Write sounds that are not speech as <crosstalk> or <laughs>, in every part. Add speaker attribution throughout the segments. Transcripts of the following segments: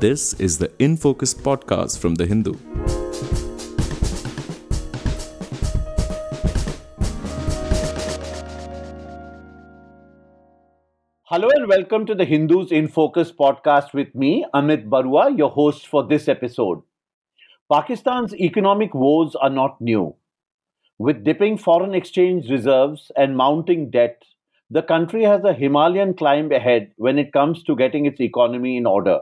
Speaker 1: This is the In Focus podcast from The Hindu.
Speaker 2: Hello and welcome to the Hindu's in Focus podcast with me, Amit Baruah, your host for this episode. Pakistan's economic woes are not new. With dipping foreign exchange reserves and mounting debt, the country has a Himalayan climb ahead when it comes to getting its economy in order.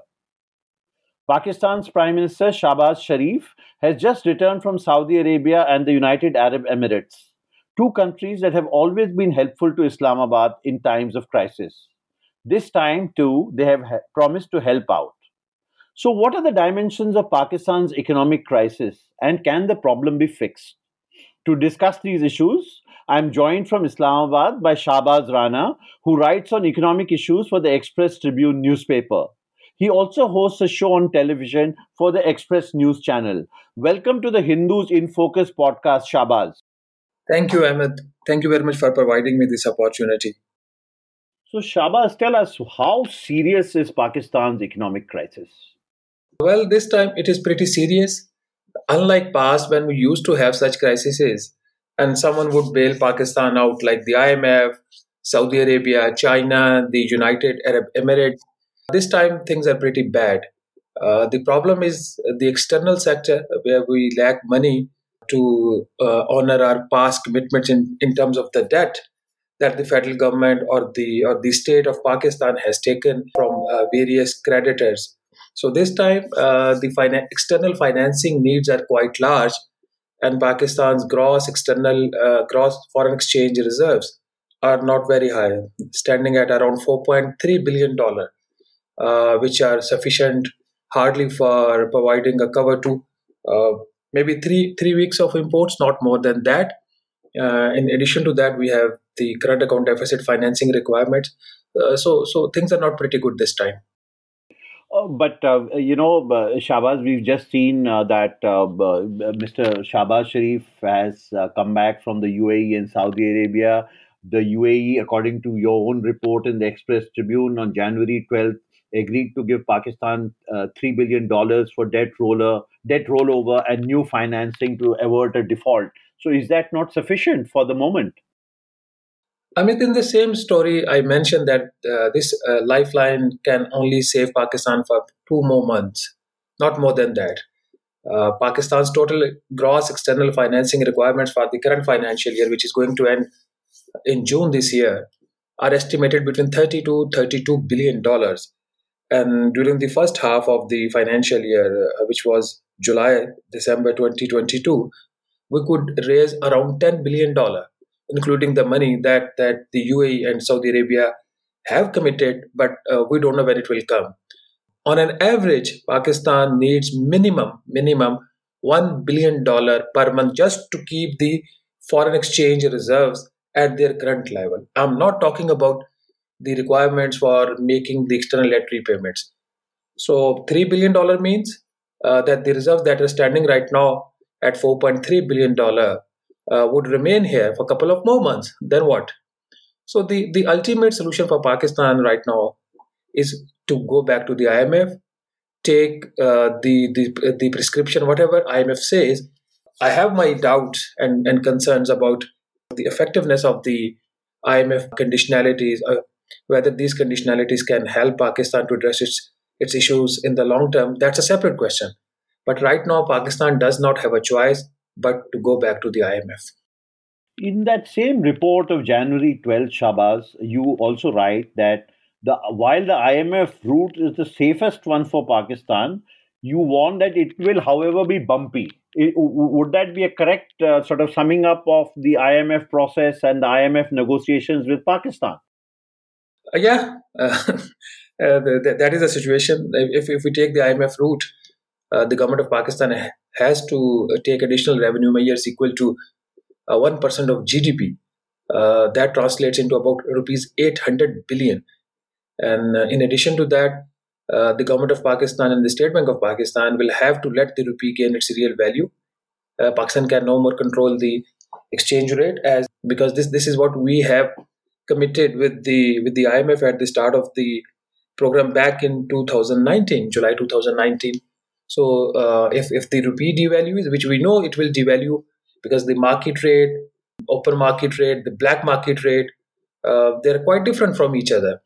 Speaker 2: Pakistan's Prime Minister Shahbaz Sharif has just returned from Saudi Arabia and the United Arab Emirates, two countries that have always been helpful to Islamabad in times of crisis. This time, too, they have ha- promised to help out. So, what are the dimensions of Pakistan's economic crisis and can the problem be fixed? To discuss these issues, I am joined from Islamabad by Shahbaz Rana, who writes on economic issues for the Express Tribune newspaper. He also hosts a show on television for the Express News channel. Welcome to the Hindu's in Focus podcast, Shahbaz.
Speaker 3: Thank you, Amit. Thank you very much for providing me this opportunity.
Speaker 2: So, Shahbaz, tell us how serious is Pakistan's economic crisis?
Speaker 3: Well, this time it is pretty serious. Unlike past when we used to have such crises and someone would bail Pakistan out like the IMF, Saudi Arabia, China, the United Arab Emirates, this time things are pretty bad. Uh, the problem is the external sector where we lack money to uh, honor our past commitments in, in terms of the debt that the federal government or the or the state of Pakistan has taken from uh, various creditors. So this time, uh, the external financing needs are quite large, and Pakistan's gross external uh, gross foreign exchange reserves are not very high, standing at around 4.3 billion dollar, which are sufficient hardly for providing a cover to uh, maybe three three weeks of imports, not more than that. Uh, in addition to that, we have the current account deficit financing requirements. Uh, so, so things are not pretty good this time.
Speaker 2: Uh, but uh, you know, uh, Shahbaz, we've just seen uh, that uh, Mr. Shahbaz Sharif has come back from the UAE and Saudi Arabia. The UAE, according to your own report in the Express Tribune on January 12th, agreed to give Pakistan three billion dollars for debt roller, debt rollover, and new financing to avert a default. So, is that not sufficient for the moment?
Speaker 3: Mean, in the same story, I mentioned that uh, this uh, lifeline can only save Pakistan for two more months, not more than that. Uh, Pakistan's total gross external financing requirements for the current financial year, which is going to end in June this year, are estimated between 30 to 32 billion dollars. And during the first half of the financial year, uh, which was July December 2022, we could raise around 10 billion dollar including the money that, that the UAE and Saudi Arabia have committed, but uh, we don't know when it will come. On an average, Pakistan needs minimum, minimum $1 billion per month just to keep the foreign exchange reserves at their current level. I'm not talking about the requirements for making the external debt repayments. So $3 billion means uh, that the reserves that are standing right now at $4.3 billion uh, would remain here for a couple of more months. Then what? So the, the ultimate solution for Pakistan right now is to go back to the IMF, take uh, the, the the prescription, whatever IMF says. I have my doubts and, and concerns about the effectiveness of the IMF conditionalities, uh, whether these conditionalities can help Pakistan to address its its issues in the long term. That's a separate question. But right now, Pakistan does not have a choice but to go back to the IMF.
Speaker 2: In that same report of January 12th, Shahbaz, you also write that the, while the IMF route is the safest one for Pakistan, you warn that it will, however, be bumpy. It, would that be a correct uh, sort of summing up of the IMF process and the IMF negotiations with Pakistan?
Speaker 3: Uh, yeah, <laughs> uh, that is the situation. If, if we take the IMF route, uh, the government of Pakistan has to uh, take additional revenue measures equal to uh, 1% of GDP. Uh, that translates into about rupees 800 billion. And in addition to that, uh, the government of Pakistan and the State Bank of Pakistan will have to let the rupee gain its real value. Uh, Pakistan can no more control the exchange rate as because this this is what we have committed with the with the IMF at the start of the program back in 2019, July 2019. So uh, if, if the rupee devalues, which we know it will devalue because the market rate, open market rate, the black market rate, uh, they're quite different from each other.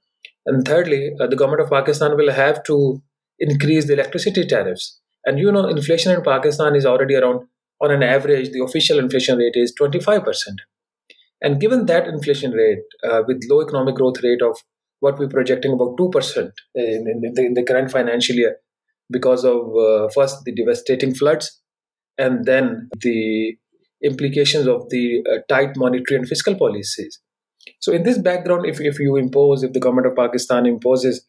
Speaker 3: And thirdly, uh, the government of Pakistan will have to increase the electricity tariffs. And you know, inflation in Pakistan is already around, on an average, the official inflation rate is 25%. And given that inflation rate, uh, with low economic growth rate of what we're projecting about 2% in, in, the, in the current financial year, because of uh, first the devastating floods and then the implications of the uh, tight monetary and fiscal policies. So, in this background, if, if you impose, if the government of Pakistan imposes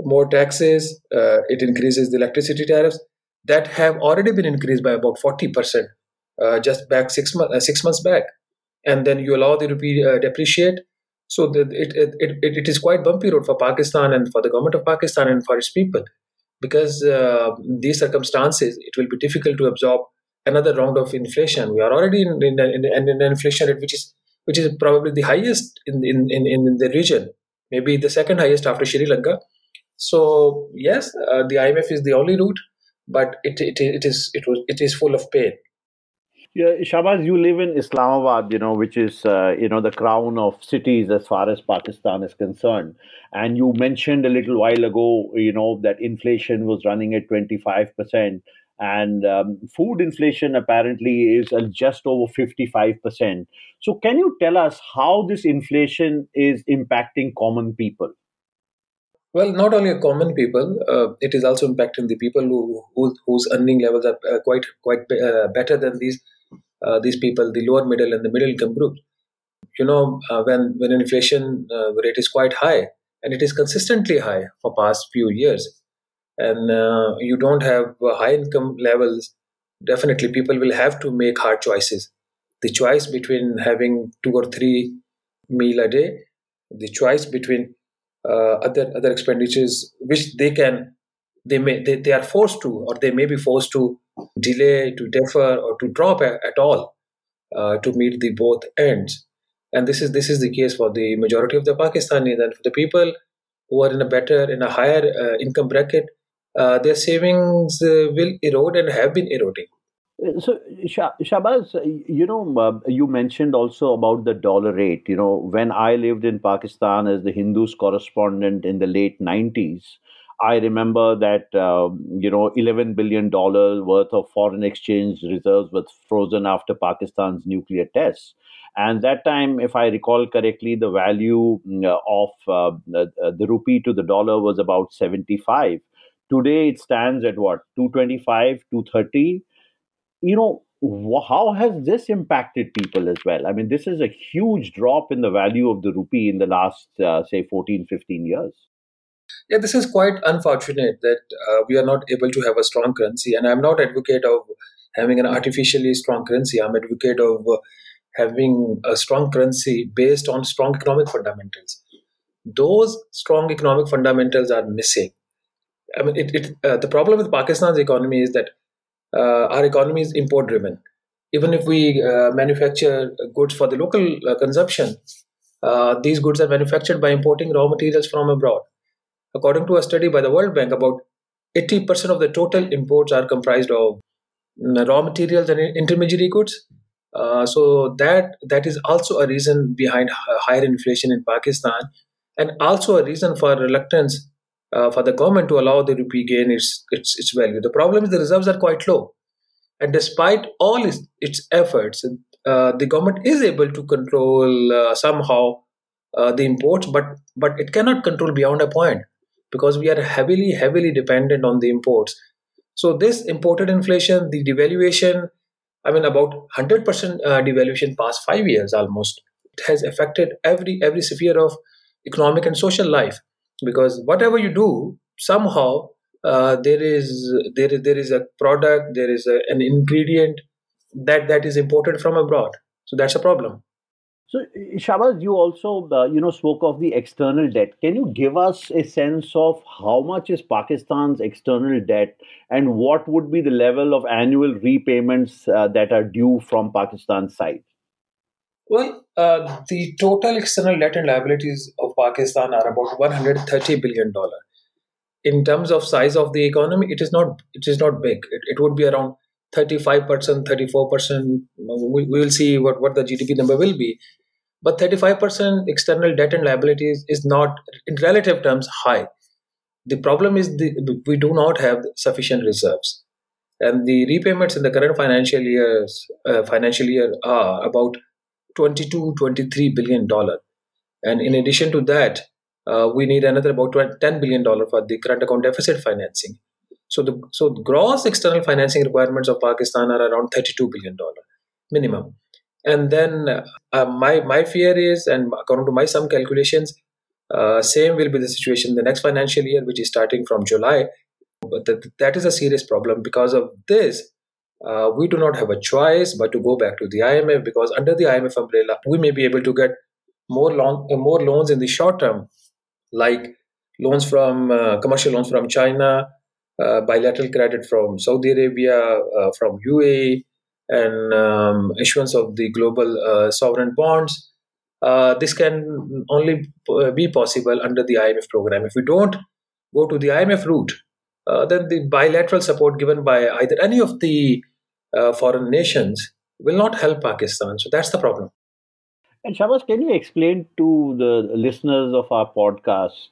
Speaker 3: more taxes, uh, it increases the electricity tariffs that have already been increased by about 40% uh, just back six, months uh, six months back. And then you allow the rupee uh, depreciate. So, the, it, it, it, it is quite bumpy road for Pakistan and for the government of Pakistan and for its people. Because uh, these circumstances, it will be difficult to absorb another round of inflation. We are already in, in, in, in an inflation rate which is which is probably the highest in, in, in, in the region, maybe the second highest after Sri Lanka. So yes, uh, the IMF is the only route, but it, it, it is it was it is full of pain.
Speaker 2: Yeah, Shahbaz, you live in Islamabad, you know, which is uh, you know the crown of cities as far as Pakistan is concerned. And you mentioned a little while ago, you know, that inflation was running at twenty five percent, and um, food inflation apparently is just over 55%. So, can you tell us how this inflation is impacting common people?
Speaker 3: Well, not only common people, uh, it is also impacting the people who, who whose earning levels are uh, quite quite uh, better than these uh, these people, the lower middle and the middle income group. You know, uh, when when inflation rate is quite high and it is consistently high for past few years, and uh, you don't have uh, high income levels, definitely people will have to make hard choices. The choice between having two or three meal a day, the choice between uh, other other expenditures which they can they may they, they are forced to or they may be forced to delay to defer or to drop a, at all uh, to meet the both ends and this is this is the case for the majority of the pakistanis and for the people who are in a better in a higher uh, income bracket uh, their savings uh, will erode and have been eroding.
Speaker 2: So, Shahbaz, you know, uh, you mentioned also about the dollar rate. You know, when I lived in Pakistan as the Hindu's correspondent in the late 90s, I remember that, um, you know, $11 billion worth of foreign exchange reserves was frozen after Pakistan's nuclear tests. And that time, if I recall correctly, the value mm, of uh, the, the rupee to the dollar was about 75 Today it stands at what 225, 230. You know, how has this impacted people as well? I mean, this is a huge drop in the value of the rupee in the last, uh, say, 14, 15 years.
Speaker 3: Yeah, this is quite unfortunate that uh, we are not able to have a strong currency. And I'm not advocate of having an artificially strong currency. I'm advocate of uh, having a strong currency based on strong economic fundamentals. Those strong economic fundamentals are missing. I mean, it, it uh, the problem with Pakistan's economy is that uh, our economy is import driven. Even if we uh, manufacture goods for the local consumption, these goods are manufactured by importing raw materials from abroad. According to a study by the World Bank, about 80% of the total imports are comprised of mm, raw materials and intermediary goods. Uh, so that that is also a reason behind higher inflation in Pakistan, and also a reason for reluctance uh, for the government to allow the rupee gain its, its, its value. The problem is the reserves are quite low. And despite all its, its efforts, uh, the government is able to control uh, somehow uh, the imports, but, but it cannot control beyond a point because we are heavily, heavily dependent on the imports. So, this imported inflation, the devaluation, I mean, about 100% uh, devaluation past five years almost, it has affected every, every sphere of economic and social life. Because whatever you do somehow uh, there is there is there is a product there is a, an ingredient that that is imported from abroad. So that's a problem
Speaker 2: so Shahbaz, you also uh, you know spoke of the external debt. Can you give us a sense of how much is Pakistan's external debt, and what would be the level of annual repayments uh, that are due from Pakistan's side?
Speaker 3: Well, uh, the total external debt and liabilities of Pakistan are about 130 billion dollar. in terms of size of the economy, it is not it is not big. It, it would be around 35%, 34%. We, we will see what, what the GDP number will be. But 35% external debt and liabilities is not, in relative terms, high. The problem is the, we do not have sufficient reserves. And the repayments in the current financial years uh, financial year are about 22, 23 billion dollar. And in addition to that, uh, we need another about 10 billion dollar for the current account deficit financing. So the so gross external financing requirements of Pakistan are around 32 billion dollar minimum. And then uh, my my fear is, and according to my some calculations, uh, same will be the situation the next financial year, which is starting from July. But that, that is a serious problem because of this. Uh, we do not have a choice but to go back to the IMF because under the IMF umbrella, we may be able to get more long, uh, more loans in the short term, like loans from uh, commercial loans from China, uh, bilateral credit from Saudi Arabia, from UAE, and um, issuance of the global uh, sovereign bonds. this can only be possible under the IMF program. If we don't go to the IMF route, then the bilateral support given by either any of the foreign nations will not help Pakistan. So that's the problem.
Speaker 2: And Shahbaz, can you explain to the listeners of our podcast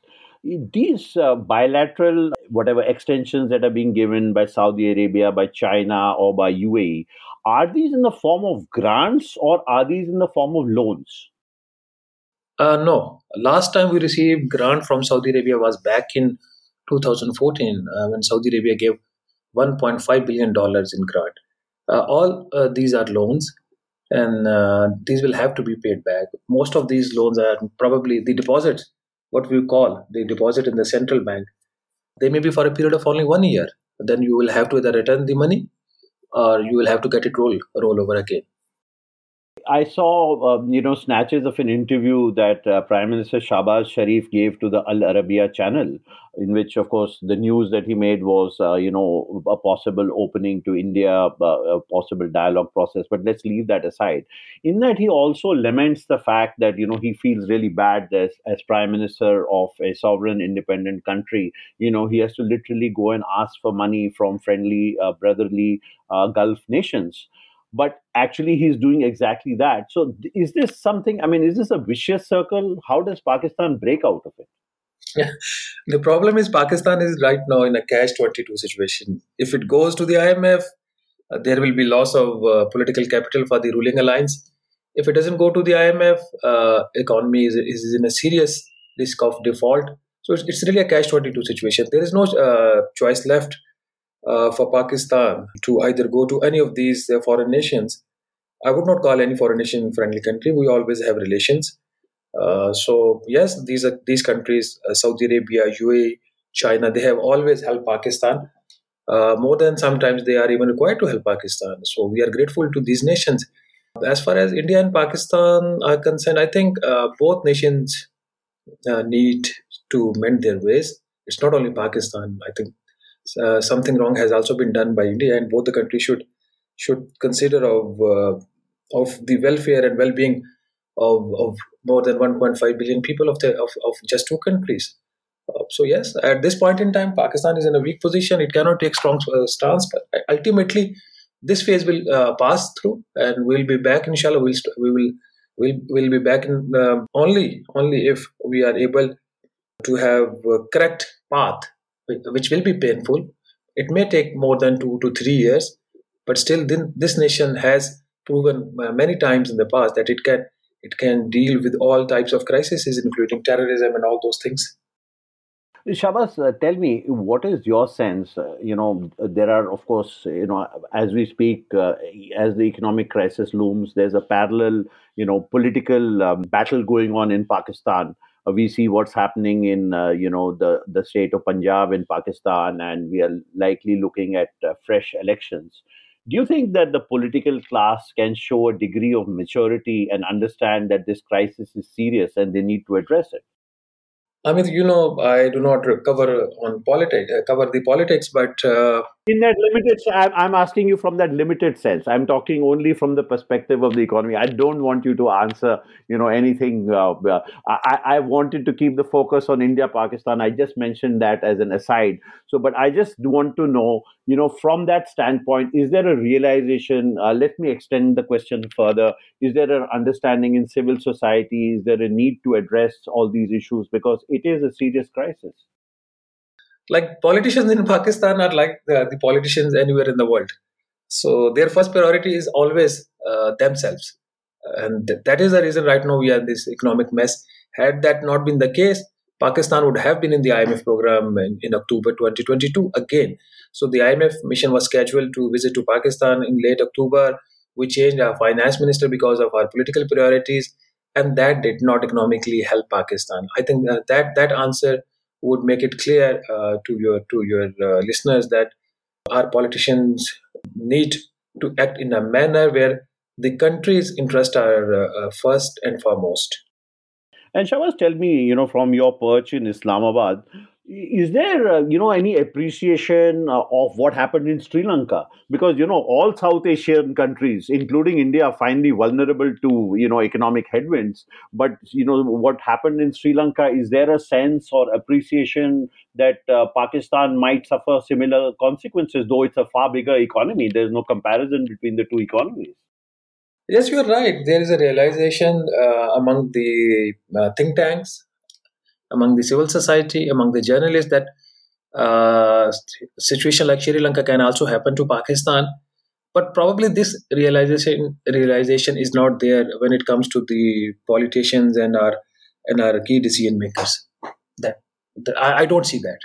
Speaker 2: these uh, bilateral whatever extensions that are being given by Saudi Arabia, by China, or by UAE, are these in the form of grants or are these in the form of loans?
Speaker 3: Uh, no. Last time we received grant from Saudi Arabia was back in 2014 uh, when Saudi Arabia gave 1.5 billion dollars in grant. Uh, all uh, these are loans, and uh, these will have to be paid back. Most of these loans are probably the deposits what we call the deposit in the central bank, they may be for a period of only one year. Then you will have to either return the money or you will have to get it roll roll over again.
Speaker 2: I saw, um, you know, snatches of an interview that uh, Prime Minister Shahbaz Sharif gave to the Al Arabiya channel, in which, of course, the news that he made was, uh, you know, a possible opening to India, uh, a possible dialogue process. But let's leave that aside. In that, he also laments the fact that, you know, he feels really bad as, as Prime Minister of a sovereign, independent country. You know, he has to literally go and ask for money from friendly, uh, brotherly uh, Gulf nations but actually he's doing exactly that. So is this something i mean is this a vicious circle? How does pakistan break out of it?
Speaker 3: The problem is pakistan is right now in a catch 22 situation. If it goes to the imf uh, there will be loss of uh, political capital for the ruling alliance. If it doesn't go to the imf uh, economy is, is in a serious risk of default. So it's, it's really a catch 22 situation. There is no uh, choice left uh, for Pakistan to either go to any of these uh, foreign nations. I would not call any foreign nation friendly country. We always have relations. Uh, so yes, these are these countries: uh, Saudi Arabia, UAE, China. They have always helped Pakistan uh, more than sometimes they are even required to help Pakistan. So we are grateful to these nations. As far as India and Pakistan are concerned, I think uh, both nations need to mend their ways. It's not only Pakistan. I think uh, something wrong has also been done by India, and both the countries should should consider of uh, of the welfare and well-being of, of more than 1.5 billion people of the of, of just two countries. Uh, so yes, at this point in time, Pakistan is in a weak position. It cannot take strong uh, stance, but ultimately, this phase will uh, pass through, and we'll be back. Inshallah, we'll st- we will will will be back in um, only only if we are able to have correct path which will be painful. It may take more than two to three years, but still, this nation has proven uh, many times in the past that it can it can deal with all types of crises, including terrorism and all those things.
Speaker 2: Shahbaz, uh, tell me, what is your sense? Uh, you know, there are, of course, you know, as we speak, uh, as the economic crisis looms, there's a parallel, you know, political um, battle going on in Pakistan. Uh, we see what's happening in uh, you know the the state of Punjab in Pakistan, and we are likely looking at uh, fresh elections. Do you think that the political class can show a degree of maturity and understand that this crisis is serious and they need to address it?
Speaker 3: I mean, you know, I do not cover on politics, cover the politics, but
Speaker 2: in that limited i'm asking you from that limited sense. I'm talking only from the perspective of the economy. I don't want you to answer you know anything uh, uh, I, I wanted to keep the focus on india pakistan. I just mentioned that as an aside. So but i just want to know you know from that standpoint is there a realization uh, let me extend the question further. Is there an understanding in civil society? Is there a need to address all these issues? Because it is a serious crisis
Speaker 3: like politicians in <laughs> Pakistan are like the, the politicians anywhere in the world. So their first priority is always uh, themselves, and th- that is the reason right now we are in this economic mess. Had that not been the case, Pakistan would have been in the IMF program in, in October 2022 again. So the IMF mission was scheduled to visit to Pakistan in late October. We changed our finance minister because of our political priorities, and that did not economically help Pakistan. I think that that, that answer would make it clear uh, to your to your uh, listeners that our politicians need to act in a manner where the country's interests are uh, first and foremost.
Speaker 2: And Shahbaz, tell me, you know, from your perch in Islamabad, is there uh, you know any appreciation uh, of what happened in sri lanka? Because you know all south asian countries including india are finally vulnerable to you know economic headwinds. But you know what happened in sri lanka is there a sense or appreciation that uh, pakistan might suffer similar consequences though it's a far bigger economy? There's no comparison between the two economies.
Speaker 3: Yes, you're right. There is a realization uh, among the uh, think tanks among the civil society, among the journalists that uh, situation like Sri Lanka can also happen to Pakistan. But probably this realization realization is not there when it comes to the politicians and our and our key decision makers. That, that I, I, don't see that.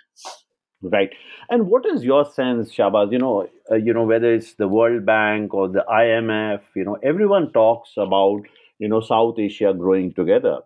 Speaker 2: Right. And what is your sense, Shahbaz? You know, uh, you know whether it's the World Bank or the IMF. You know, everyone talks about you know South Asia growing together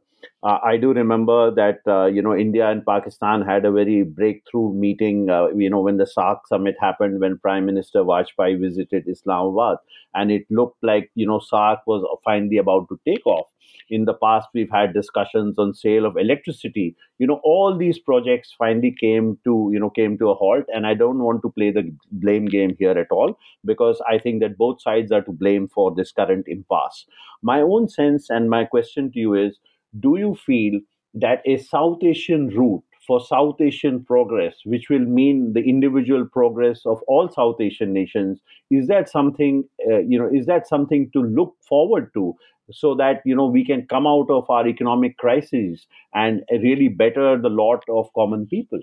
Speaker 2: uh, I do remember that uh, you know India and Pakistan had a very breakthrough meeting. Uh, you know when the SAARC summit happened, when Prime Minister Vajpayee visited Islamabad, and it looked like you know SAARC was finally about to take off. In the past, we've had discussions on sale of electricity. You know all these projects finally came to you know came to a halt, and I don't want to play the blame game here at all because I think that both sides are to blame for this current impasse. My own sense and my question to you is do you feel that a South Asian route for South Asian progress, which will mean the individual progress of all South Asian nations, is that something uh, you know? Is that something to look forward to, so that you know we can come out of our economic crisis and really better the lot of common people?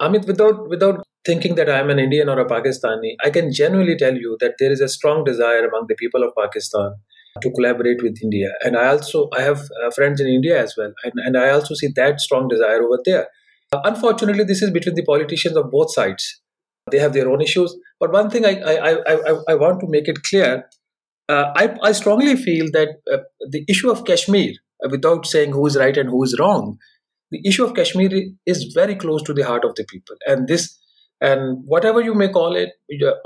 Speaker 3: Amit, without without thinking that I'm an Indian or a Pakistani, I can genuinely tell you that there is a strong desire among the people of Pakistan to collaborate with India. And I also I have uh, friends in India as well, and, and I also see that strong desire over there. Uh, unfortunately, this is between the politicians of both sides. They have their own issues. But one thing I I, I, I want to make it clear, uh, I, I strongly feel that uh, the issue of Kashmir, uh, without saying who is right and who is wrong, the issue of Kashmir is very close to the heart of the people. And this and whatever you may call it,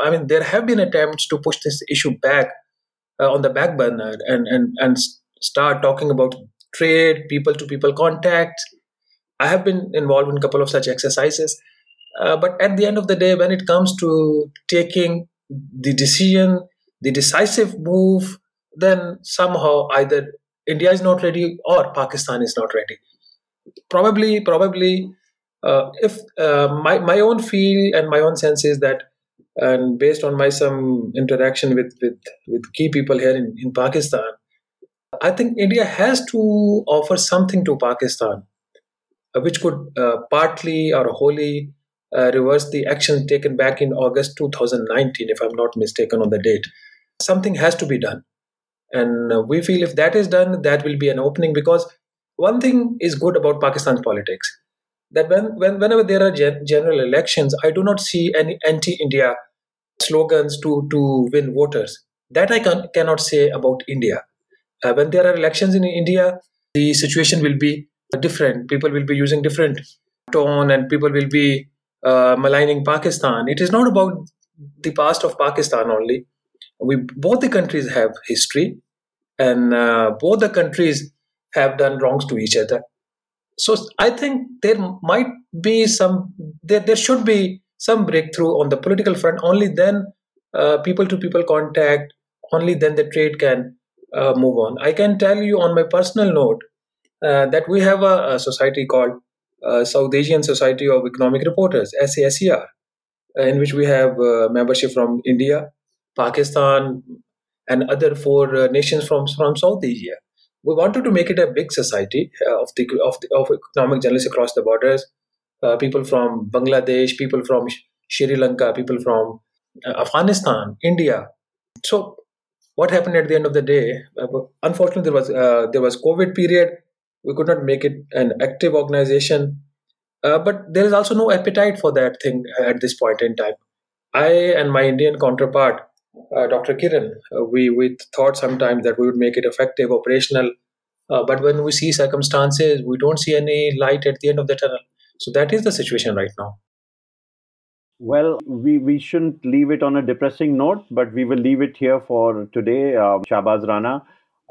Speaker 3: I mean, there have been attempts to push this issue back uh, on the back burner and, and, and start talking about trade, people to people contact. I have been involved in a couple of such exercises. Uh, but at the end of the day, when it comes to taking the decision, the decisive move, then somehow either India is not ready or Pakistan is not ready. Probably, probably, uh, if uh, my my own feel and my own sense is that and based on my some interaction with with, with key people here in, in pakistan i think india has to offer something to pakistan uh, which could uh, partly or wholly uh, reverse the action taken back in august 2019 if i'm not mistaken on the date. Something has to be done. And we feel if that is done that will be an opening because one thing is good about pakistan's politics that when, when whenever there are gen- general elections, I do not see any anti-India slogans to to win voters. That I can, cannot say about India. Uh, when there are elections in India, the situation will be different. People will be using different tone, and people will be uh, maligning Pakistan. It is not about the past of Pakistan only. We both the countries have history, and uh, both the countries have done wrongs to each other so I think there might be some there, there should be some breakthrough on the political front, only then people to people contact, only then the trade can uh, move on. I can tell you on my personal note uh, that we have a, a society called uh, South Asian Society of Economic Reporters, SASER, in which we have membership from India, Pakistan, and other four nations from, from South Asia we wanted to make it a big society uh, of the of, the, of economic journalists across the borders. Uh, people from Bangladesh, people from Sri Lanka, people from uh, Afghanistan, India. So, what happened at the end of the day? Uh, unfortunately, there was uh, there was COVID period. We could not make it an active organization, uh, but there is also no appetite for that thing at this point in time. I and my Indian counterpart uh, Dr. Kiran, uh, we, we thought sometimes that we would make it effective, operational, uh, but when we see circumstances, we don't see any light at the end of the tunnel. So that is the situation right now.
Speaker 2: Well, we, we shouldn't leave it on a depressing note, but we will leave it here for today. Um, Shahbaz Rana,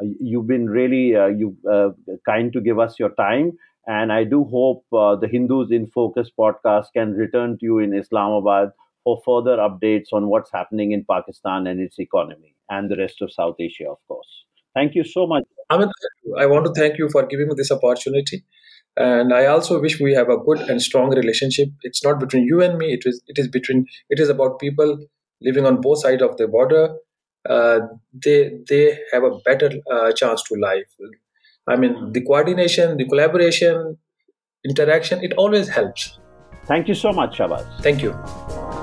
Speaker 2: uh, you've been really uh, you uh, kind to give us your time. And I do hope the Hindu's in Focus podcast can return to you in Islamabad for further updates on what's happening in Pakistan and its economy and the rest of South Asia, of course. Thank you so much.
Speaker 3: Amit, I want to thank you for giving me this opportunity. And I also wish we have a good and strong relationship. It's not between you and me. It is. It is between. It is about people living on both sides of the border. Uh, they they have a better uh, chance to life. I mean, the coordination, the collaboration, interaction. It always helps.
Speaker 2: Thank you so much, Shahbaz.
Speaker 3: Thank you.